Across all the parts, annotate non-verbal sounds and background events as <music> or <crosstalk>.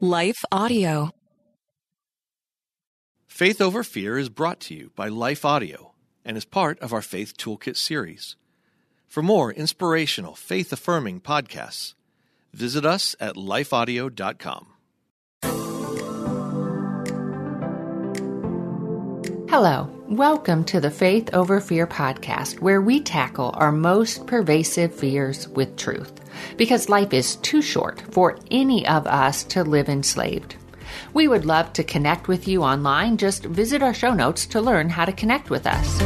Life Audio. Faith Over Fear is brought to you by Life Audio and is part of our Faith Toolkit series. For more inspirational, faith affirming podcasts, visit us at lifeaudio.com. Hello, welcome to the Faith Over Fear podcast, where we tackle our most pervasive fears with truth, because life is too short for any of us to live enslaved. We would love to connect with you online. Just visit our show notes to learn how to connect with us.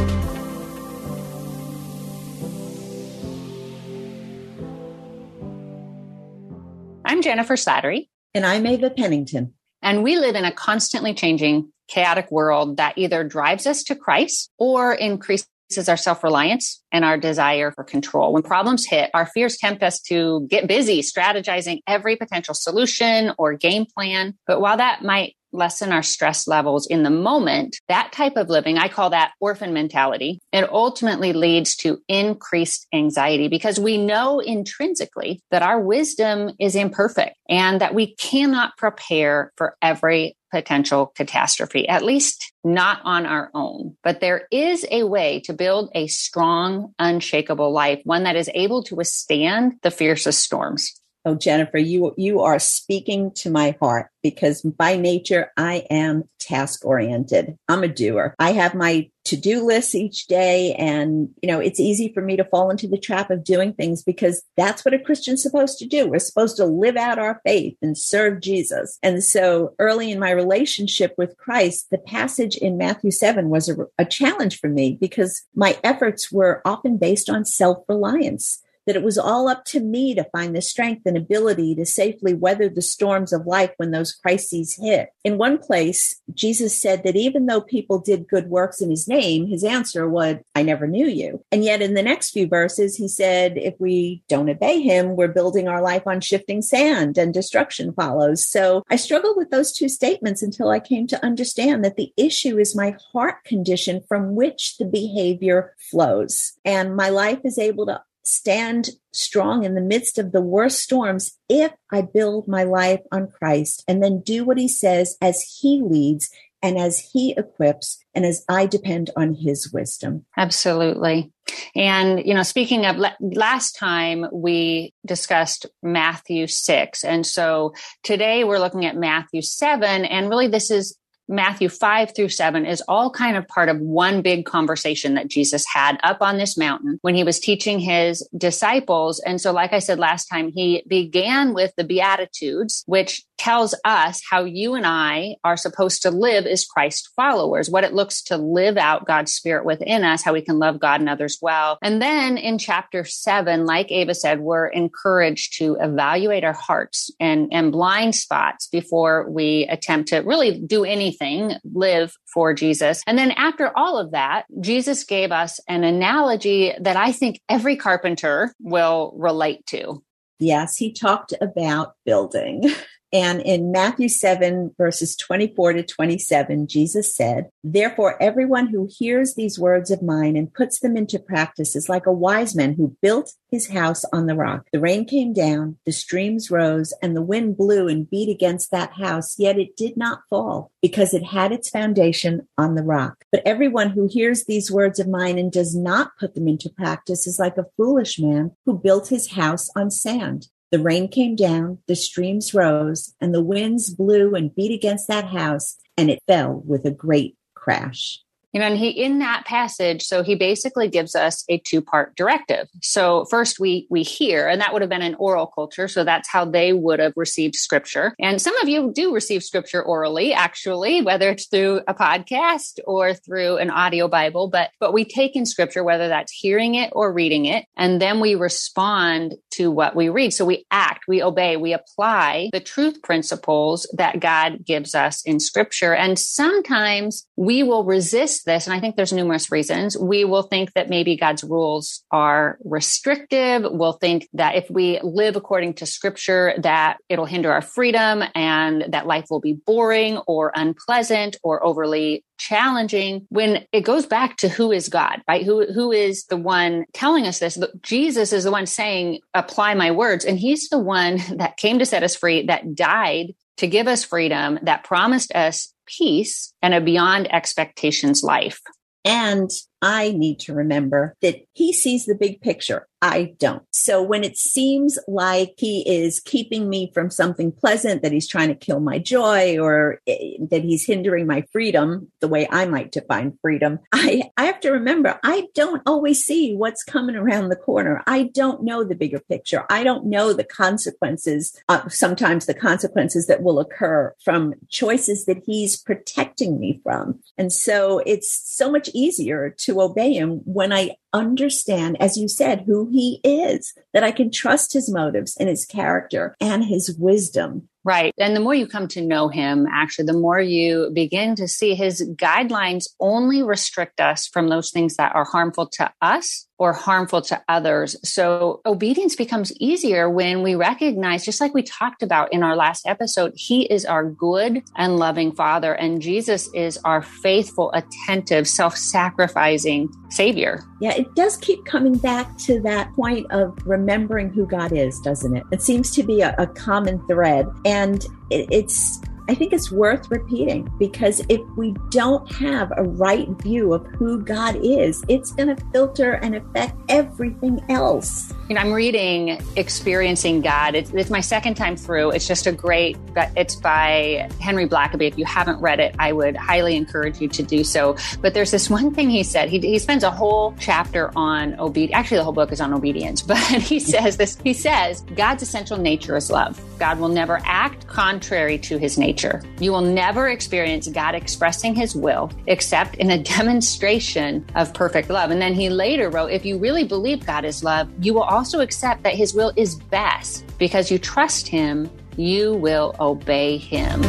I'm Jennifer Slattery. And I'm Ava Pennington. And we live in a constantly changing, chaotic world that either drives us to Christ or increases our self reliance and our desire for control. When problems hit, our fears tempt us to get busy strategizing every potential solution or game plan. But while that might lessen our stress levels in the moment, that type of living, I call that orphan mentality. It ultimately leads to increased anxiety because we know intrinsically that our wisdom is imperfect and that we cannot prepare for every potential catastrophe, at least not on our own. But there is a way to build a strong, unshakable life, one that is able to withstand the fiercest storms. Oh, Jennifer, you you are speaking to my heart because by nature I am task oriented. I'm a doer. I have my to-do list each day and you know, it's easy for me to fall into the trap of doing things because that's what a Christian's supposed to do. We're supposed to live out our faith and serve Jesus. And so early in my relationship with Christ, the passage in Matthew 7 was a, a challenge for me because my efforts were often based on self-reliance that it was all up to me to find the strength and ability to safely weather the storms of life when those crises hit. In one place, Jesus said that even though people did good works in his name, his answer was, I never knew you. And yet in the next few verses, he said, if we don't obey him, we're building our life on shifting sand and destruction follows. So I struggled with those two statements until I came to understand that the issue is my heart condition from which the behavior flows. And my life is able to stand strong in the midst of the worst storms if I build my life on Christ and then do what he says as he leads and as he equips and as I depend on his wisdom. Absolutely. And, you know, speaking of last time we discussed Matthew 6. And so today we're looking at Matthew 7. And really this is Matthew 5 through 7 is all kind of part of one big conversation that Jesus had up on this mountain when he was teaching his disciples. And so, like I said last time, he began with the Beatitudes, which tells us how you and I are supposed to live as Christ followers, what it looks to live out God's spirit within us, how we can love God and others well. And then in chapter seven, like Ava said, we're encouraged to evaluate our hearts and, and blind spots before we attempt to really do anything, live for Jesus. And then after all of that, Jesus gave us an analogy that I think every carpenter will relate to. Yes, he talked about building. <laughs> And in Matthew 7, verses 24 to 27, Jesus said, Therefore, everyone who hears these words of mine and puts them into practice is like a wise man who built his house on the rock. The rain came down, the streams rose, and the wind blew and beat against that house, yet it did not fall because it had its foundation on the rock. But everyone who hears these words of mine and does not put them into practice is like a foolish man who built his house on sand. The rain came down, the streams rose, and the winds blew and beat against that house, and it fell with a great crash. You know, and he in that passage, so he basically gives us a two-part directive. So first we we hear, and that would have been an oral culture, so that's how they would have received scripture. And some of you do receive scripture orally, actually, whether it's through a podcast or through an audio Bible, but but we take in scripture, whether that's hearing it or reading it, and then we respond to what we read. So we act, we obey, we apply the truth principles that God gives us in scripture. And sometimes we will resist this, and I think there's numerous reasons. We will think that maybe God's rules are restrictive. We'll think that if we live according to scripture, that it'll hinder our freedom and that life will be boring or unpleasant or overly challenging when it goes back to who is God, right? Who, who is the one telling us this? Jesus is the one saying, apply my words. And he's the one <laughs> that came to set us free, that died to give us freedom that promised us peace and a beyond expectations life. And I need to remember that he sees the big picture. I don't. So when it seems like he is keeping me from something pleasant, that he's trying to kill my joy or eh, that he's hindering my freedom, the way I might define freedom, I, I have to remember I don't always see what's coming around the corner. I don't know the bigger picture. I don't know the consequences, uh, sometimes the consequences that will occur from choices that he's protecting me from. And so it's so much easier to obey him when I understand, as you said, who he is, that I can trust his motives and his character and his wisdom. Right. And the more you come to know him, actually, the more you begin to see his guidelines only restrict us from those things that are harmful to us or harmful to others. So obedience becomes easier when we recognize, just like we talked about in our last episode, he is our good and loving father. And Jesus is our faithful, attentive, self sacrificing savior. Yeah, it does keep coming back to that point of remembering who God is, doesn't it? It seems to be a, a common thread. And it, it's I think it's worth repeating because if we don't have a right view of who God is, it's going to filter and affect everything else. Know, I'm reading Experiencing God. It's, it's, my second time through. It's just a great, it's by Henry Blackaby. If you haven't read it, I would highly encourage you to do so. But there's this one thing he said. He, he spends a whole chapter on obedience. Actually, the whole book is on obedience, <laughs> but he says this, he says, God's essential nature is love. God will never act contrary to his nature You will never experience God expressing his will except in a <laughs> demonstration of perfect love. And then he later wrote, if you really believe God is love, you will also accept that his will is best because you trust him, you will obey him.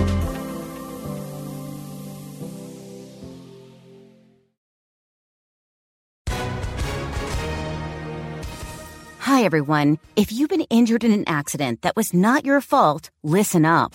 Hi, everyone. If you've been injured in an accident that was not your fault, listen up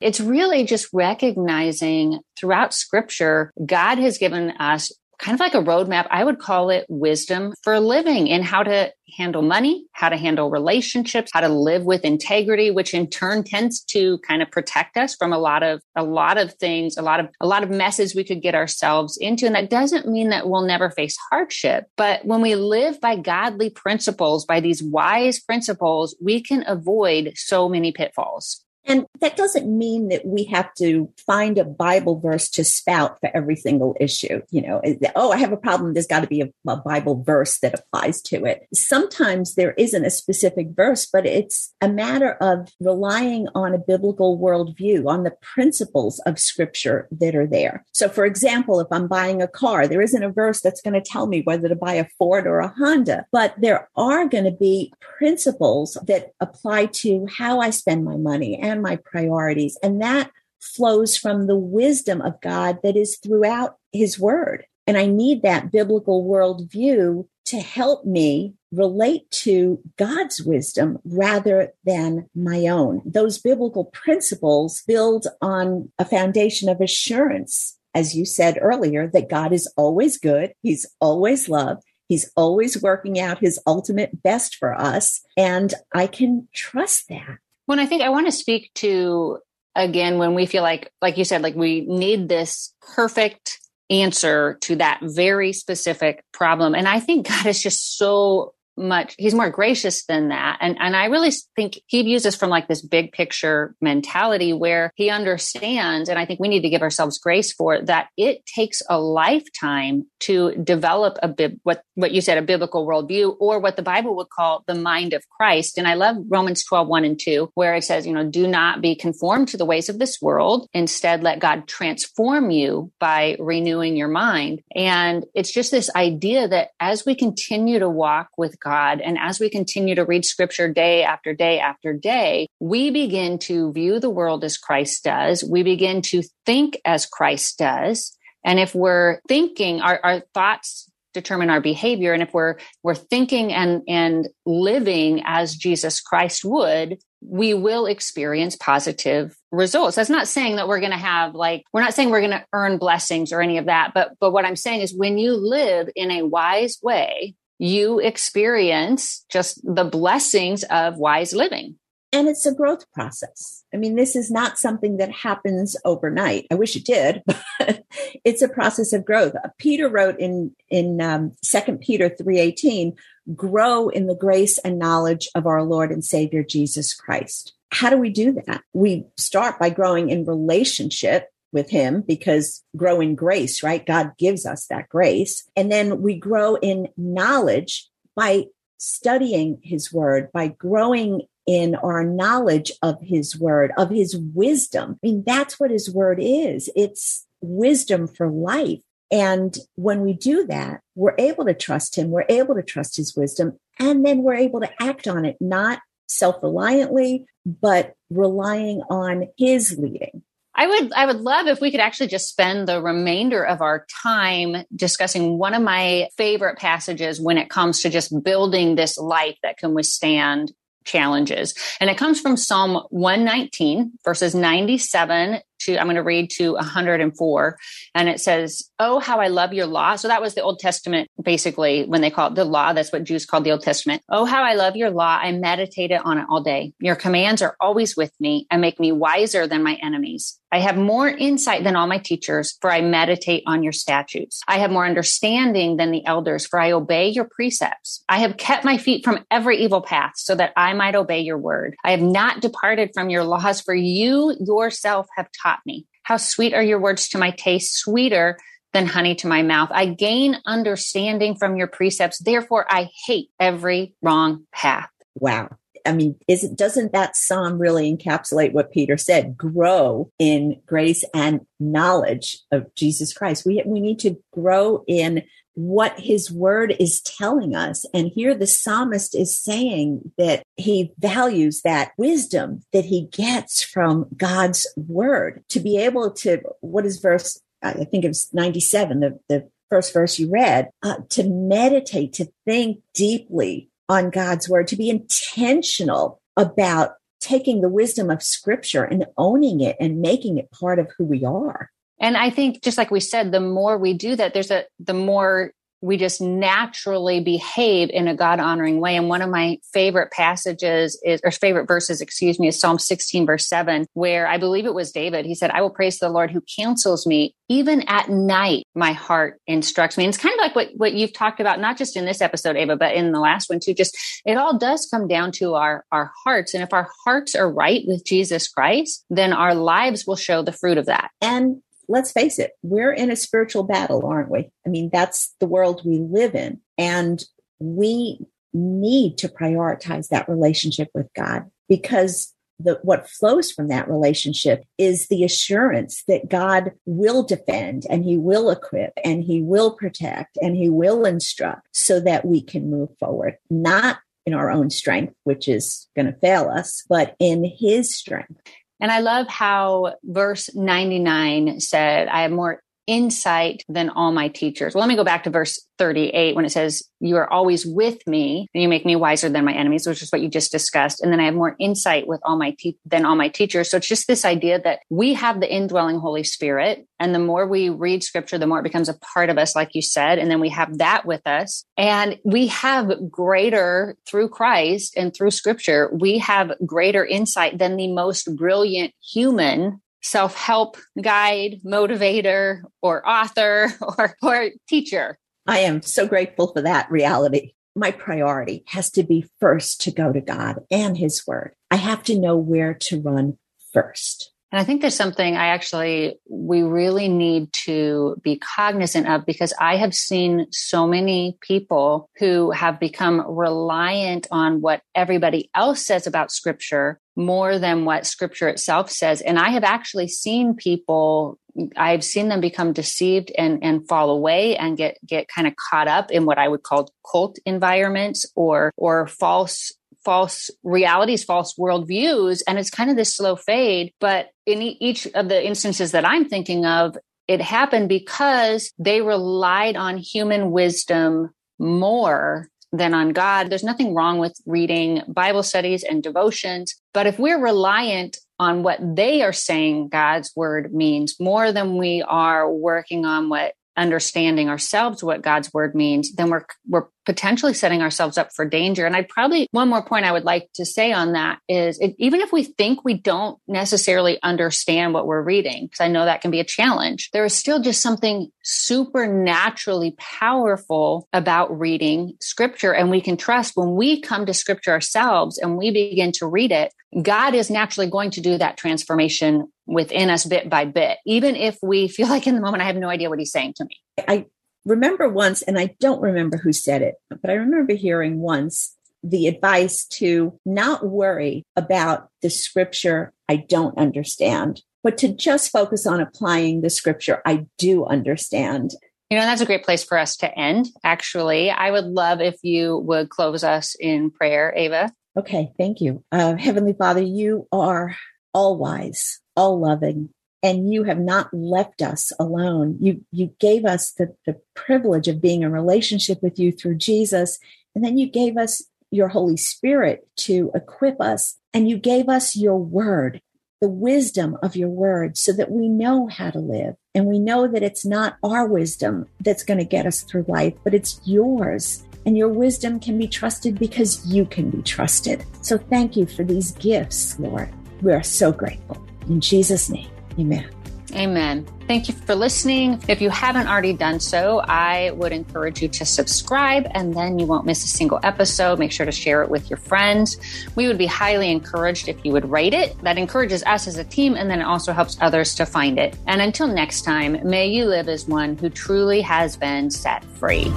It's really just recognizing throughout scripture, God has given us kind of like a roadmap. I would call it wisdom for living in how to handle money, how to handle relationships, how to live with integrity, which in turn tends to kind of protect us from a lot of, a lot of things, a lot of, a lot of messes we could get ourselves into. And that doesn't mean that we'll never face hardship. But when we live by godly principles, by these wise principles, we can avoid so many pitfalls. And that doesn't mean that we have to find a Bible verse to spout for every single issue. You know, oh, I have a problem. There's got to be a, a, Bible verse that applies to it. Sometimes there isn't a specific verse, but it's a matter of relying on a biblical worldview, on the principles of scripture that are there. So, for example, if I'm buying a car, there isn't a verse that's going to tell me whether to buy a Ford or a Honda, but there are going to be principles that apply to how I spend my money and my priorities. And that flows from the wisdom of God that is throughout his word. And I need that biblical worldview to help me relate to God's wisdom rather than my own. Those biblical principles build on a foundation of assurance, as you said earlier, that God is always good. He's always love. He's always working out his ultimate best for us. And I can trust that. When I think I want to speak to again when we feel like, like you said, like we need this perfect answer to that very specific problem. And I think God is just so much he's more gracious than that. And and i really think he views us from like this big picture mentality where he understands and i think we need to give ourselves grace for that it takes a lifetime to develop a bib what what you said a biblical worldview or what the bible would call the mind of christ. And i love romans 12 1 and 2 where it says you know do not be conformed to the ways of this world. Instead let god transform you by renewing your mind. And it's just this idea that as we continue to walk with god God. And as we continue to read scripture day after day after day, we begin to view the world as Christ does. We begin to think as Christ does. And if we're thinking, our, our thoughts determine our behavior. And if we're we're thinking and and living as Jesus Christ would, we will experience positive results. That's not saying that we're going to have like we're not saying we're going to earn blessings or any of that, but but what I'm saying is when you live in a wise way, you experience just the blessings of wise living. And it's a growth process. I mean, this is not something that happens overnight. I wish it did, <laughs> but it's a process of growth. Peter wrote in in um, Second Peter three eighteen, "Grow in the grace and knowledge of our Lord and Savior Jesus Christ." How do we do that? We start by growing in relationship with him because grow in grace, right? God gives us that grace. And then we grow in knowledge by studying his word, by growing in our knowledge of his word, of his wisdom. I mean, that's what his word is. It's wisdom for life. And when we do that, we're able to trust him. We're able to trust his wisdom. And then we're able to act on it, not self reliantly, but relying on his leading. I would I would love if we could actually just spend the remainder of our time discussing one of my favorite passages when it comes to just building this life that can withstand challenges. And it comes from Psalm 119 verses 97 to, I'm going to read to 104. And it says, Oh, how I love your law. So that was the Old Testament, basically, when they call it the law. That's what Jews called the Old Testament. Oh, how I love your law. I meditated on it all day. Your commands are always with me and make me wiser than my enemies. I have more insight than all my teachers, for I meditate on your statutes. I have more understanding than the elders, for I obey your precepts. I have kept my feet from every evil path so that I might obey your word. I have not departed from your laws, for you yourself have taught me. How sweet are your words to my taste, sweeter than honey to my mouth. I gain understanding from your precepts. Therefore, I hate every wrong path. Wow. I mean, is it, doesn't that psalm really encapsulate what Peter said? Grow in grace and knowledge of Jesus Christ. We, we need to grow in what his word is telling us. And here the psalmist is saying that he values that wisdom that he gets from God's word to be able to, what is verse, I think it's 97, the, the first verse you read, uh, to meditate, to think deeply on God's word, to be intentional about taking the wisdom of scripture and owning it and making it part of who we are. And I think just like we said, the more we do that, there's a, the more we just naturally behave in a God honoring way. And one of my favorite passages is, or favorite verses, excuse me, is Psalm 16, verse 7, where I believe it was David. He said, I will praise the Lord who counsels me. Even at night, my heart instructs me. And it's kind of like what, what you've talked about, not just in this episode, Ava, but in the last one too. Just it all does come down to our, our hearts. And if our hearts are right with Jesus Christ, then our lives will show the fruit of that. And let's face it, we're in a spiritual battle, aren't we? I mean, that's the world we live in. And we need to prioritize that relationship with God because the, what flows from that relationship is the assurance that God will defend and he will equip and he will protect and he will instruct so that we can move forward, not in our own strength, which is going to fail us, but in his strength. And I love how verse 99 said, I have more insight than all my teachers. Well, let me go back to verse 38 when it says, You are always with me and you make me wiser than my enemies, which is what you just discussed. And then I have more insight with all my te- than all my teachers. So it's just this idea that we have the indwelling Holy Spirit. And the more we read scripture, the more it becomes a part of us, like you said. And then we have that with us. And we have greater through Christ and through scripture, we have greater insight than the most brilliant human self help guide, motivator, or author <laughs> or, or teacher. I am so grateful for that reality. my priority has to be first to go to God and his word. I have to know where to run first. And I think there's something I actually, we really need to be cognizant of because I have seen so many people who have become reliant on what everybody else says about scripture more than what scripture itself says. And I have actually seen people, I've seen them become deceived and, and fall away and get, get kind of caught up in what I would call cult environments or, or false false realities, false worldviews. And it's kind of this slow fade. But in each of the instances that I'm thinking of, it happened because they relied on human wisdom more than on God. There's nothing wrong with reading Bible studies and devotions. But if we're reliant on what they are saying God's word means more than we are working on what understanding ourselves what God's word means, then we're we're potentially setting ourselves up for danger. And I'd probably one more point I would like to say on that is it, even if we think we don't necessarily understand what we're reading, because I know that can be a challenge, there is still just something supernaturally powerful about reading scripture. And we can trust when we come to scripture ourselves and we begin to read it, God is naturally going to do that transformation within us bit by bit, even if we feel <laughs> like in the moment, I have no idea what he's saying to me. I remember once, and I don't remember who said it, but I remember hearing once the advice to not worry about the scripture I don't understand, but to just focus on applying the scripture I do understand. You know, that's a great place for us to end. Actually, I would love if you would close us in prayer, Ava. Okay, thank you. Uh, Heavenly Father, you are all wise, all loving, and you have not left us alone. You, you gave us the, the privilege of being in relationship with you through Jesus. And then you gave us your Holy Spirit to equip us. And you gave us your word, the wisdom of your word, so that we know how to live. And we know that it's not our wisdom that's going to get us through life, but it's yours. And your wisdom can be trusted because you can be trusted. So thank you for these gifts, Lord. We are so grateful. In Jesus' name. Amen. Amen. Thank you for listening. If you haven't already done so, I would encourage you to subscribe and then you won't miss a single episode. Make sure to share it with your friends. We would be highly encouraged if you would rate it. That encourages us as a team and then it also helps others to find it. And until next time, may you live as one who truly has been set free.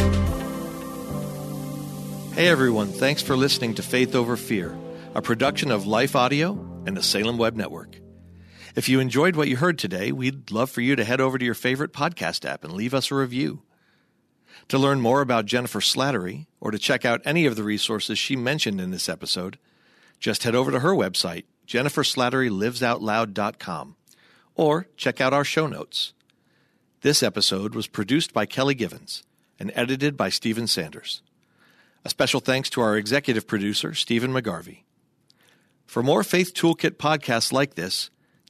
Hey everyone, thanks for listening to Faith Over Fear, a production of Life Audio and the Salem Web Network. If you enjoyed what you heard today, we'd love for you to head over to your favorite podcast app and leave us a review. To learn more about Jennifer Slattery or to check out any of the resources she mentioned in this episode, just head over to her website, jenniferslatterylivesoutloud.com, or check out our show notes. This episode was produced by Kelly Givens and edited by Stephen Sanders. A special thanks to our executive producer, Stephen McGarvey. For more Faith Toolkit podcasts like this,